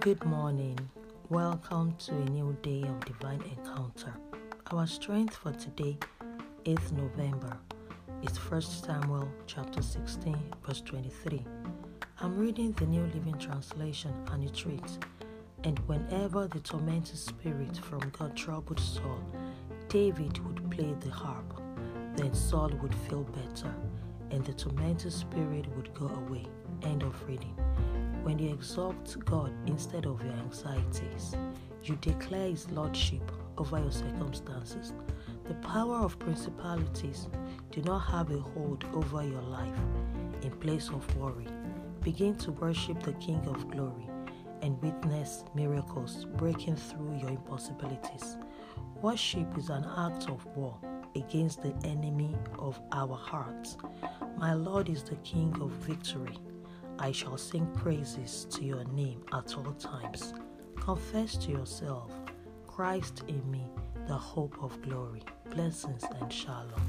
Good morning. Welcome to a new day of divine encounter. Our strength for today, 8th November, is 1 Samuel chapter 16, verse 23. I'm reading the New Living Translation and it reads, And whenever the tormented spirit from God troubled Saul, David would play the harp. Then Saul would feel better, and the tormented spirit would go away. End of reading. When you exalt God instead of your anxieties, you declare His Lordship over your circumstances. The power of principalities do not have a hold over your life. In place of worry, begin to worship the King of Glory and witness miracles breaking through your impossibilities. Worship is an act of war against the enemy of our hearts. My Lord is the King of victory. I shall sing praises to your name at all times. Confess to yourself, Christ in me, the hope of glory. Blessings and shalom.